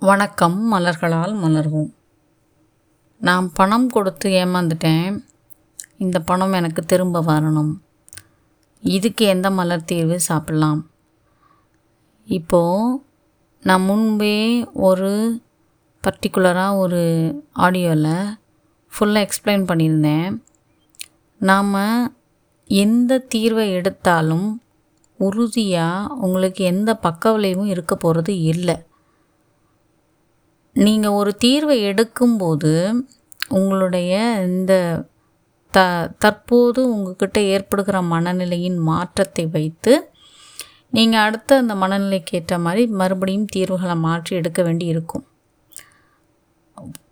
வணக்கம் மலர்களால் மலர்வோம். நான் பணம் கொடுத்து ஏமாந்துட்டேன். இந்த பணம் எனக்கு திரும்ப வரணும். இதுக்கு எந்த மலர் தீர்வு? சாப்பிட்லாம். இப்போது நான் முன்பே ஒரு பர்டிகுலராக ஒரு ஆடியோவில் ஃபுல்லாக எக்ஸ்பிளைன் பண்ணியிருந்தேன். நாம் எந்த தீர்வை எடுத்தாலும் உறுதியாக உங்களுக்கு எந்த பக்க விளைவும் இருக்க போகிறது இல்லை. நீங்கள் ஒரு தீர்வை எடுக்கும்போது உங்களுடைய இந்த த தற்போது உங்ககிட்ட ஏற்படுகிற மனநிலையின் மாற்றத்தை வைத்து நீங்கள் அடுத்த அந்த மனநிலைக்கு ஏற்ற மாதிரி மறுபடியும் தீர்வுகளை மாற்றி எடுக்க வேண்டி இருக்கும்.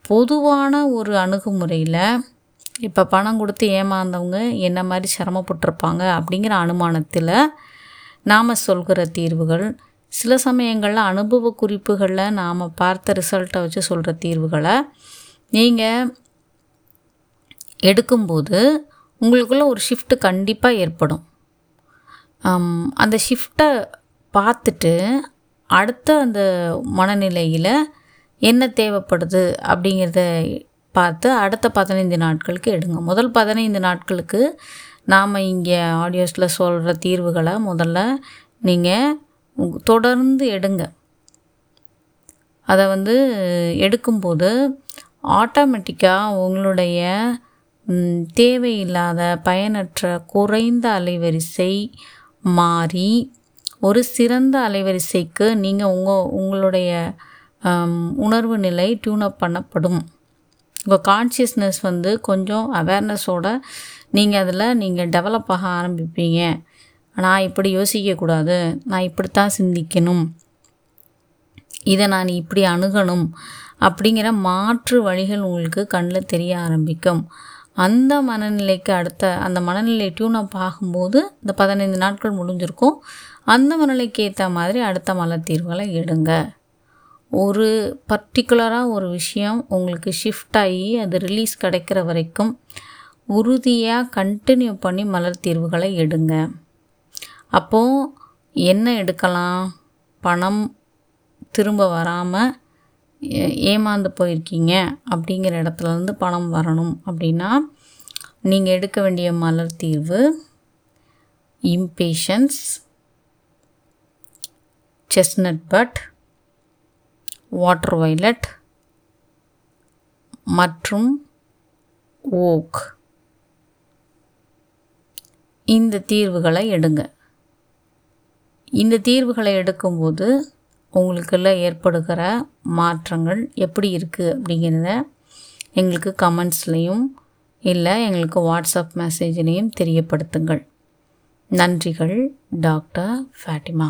பொதுவான ஒரு அணுகுமுறையில் இப்போ பணம் கொடுத்து ஏமாந்தவங்க என்ன மாதிரி சிரமப்பட்டிருப்பாங்க அப்படிங்கிற அனுமானத்தில் நாம் சொல்கிற தீர்வுகள் சில சமயங்களில் அனுபவ குறிப்புகளில் நாம் பார்த்த ரிசல்ட்டை வச்சு சொல்கிற தீர்வுகளை நீங்கள் எடுக்கும்போது உங்களுக்குள்ள ஒரு ஷிஃப்ட்டு கண்டிப்பாக ஏற்படும். அந்த ஷிஃப்ட்டை பார்த்துட்டு அடுத்த அந்த மனநிலையில் என்ன தேவைப்படுது அப்படிங்கிறத பார்த்து அடுத்த பதினைந்து நாட்களுக்கு எடுங்க. முதல் பதினைந்து நாட்களுக்கு நாம் இங்கே ஆடியோஸில் சொல்கிற தீர்வுகளை முதல்ல நீங்கள் தொடர்ந்து எடுங்க. அதை வந்து எடுக்கும்போது ஆட்டோமேட்டிக்காக உங்களுடைய தேவையில்லாத பயனற்ற குறைந்த அலைவரிசை மாறி ஒரு சிறந்த அலைவரிசைக்கு நீங்கள் உங்கள் உங்களுடைய உணர்வு நிலை டியூனப் பண்ணப்படும். உங்கள் கான்ஷியஸ்னஸ் வந்து கொஞ்சம் அவேர்னஸோட நீங்கள் அதில் நீங்கள் டெவலப் ஆக ஆரம்பிப்பீங்க. நான் இப்படி யோசிக்கக்கூடாது. நான் இப்படித்தான் சிந்திக்கணும். இதை நான் இப்படி அணுகணும் அப்படிங்கிற மாற்று வழிகள் உங்களுக்கு கண்ணில் தெரிய ஆரம்பிக்கும். அந்த மனநிலைக்கு அடுத்த அந்த மனநிலை டியூனப் ஆகும்போது இந்த பதினைந்து நாட்கள் முடிஞ்சிருக்கும். அந்த மனநிலைக்கு ஏற்ற மாதிரி அடுத்த மலர் தீர்வுகளை எடுங்க. ஒரு பர்டிகுலராக ஒரு விஷயம் உங்களுக்கு ஷிஃப்ட் ஆகி அது ரிலீஸ் கிடைக்கிற வரைக்கும் உறுதியாக கண்டினியூ பண்ணி மலர் தீர்வுகளை எடுங்க. அப்போது என்ன எடுக்கலாம்? பணம் திரும்ப வராமல் ஏமாந்து போயிருக்கீங்க அப்படிங்கிற இடத்துலேருந்து பணம் வரணும் அப்படின்னா நீங்கள் எடுக்க வேண்டிய மலர் தீர்வு impatiens chestnut bud water violet மற்றும் ஓக் இந்த தீர்வுகளை எடுங்க. இந்த தீர்வுகளை எடுக்கும்போது உங்களுக்குள்ள ஏற்படுகிற மாற்றங்கள் எப்படி இருக்குது அப்படிங்கிறத எங்களுக்கு கமெண்ட்ஸ்லேயும் இல்லை எங்களுக்கு வாட்ஸ்அப் மெசேஜ்லேயும் தெரியப்படுத்துங்கள். நன்றிகள் டாக்டர் ஃபேட்டிமா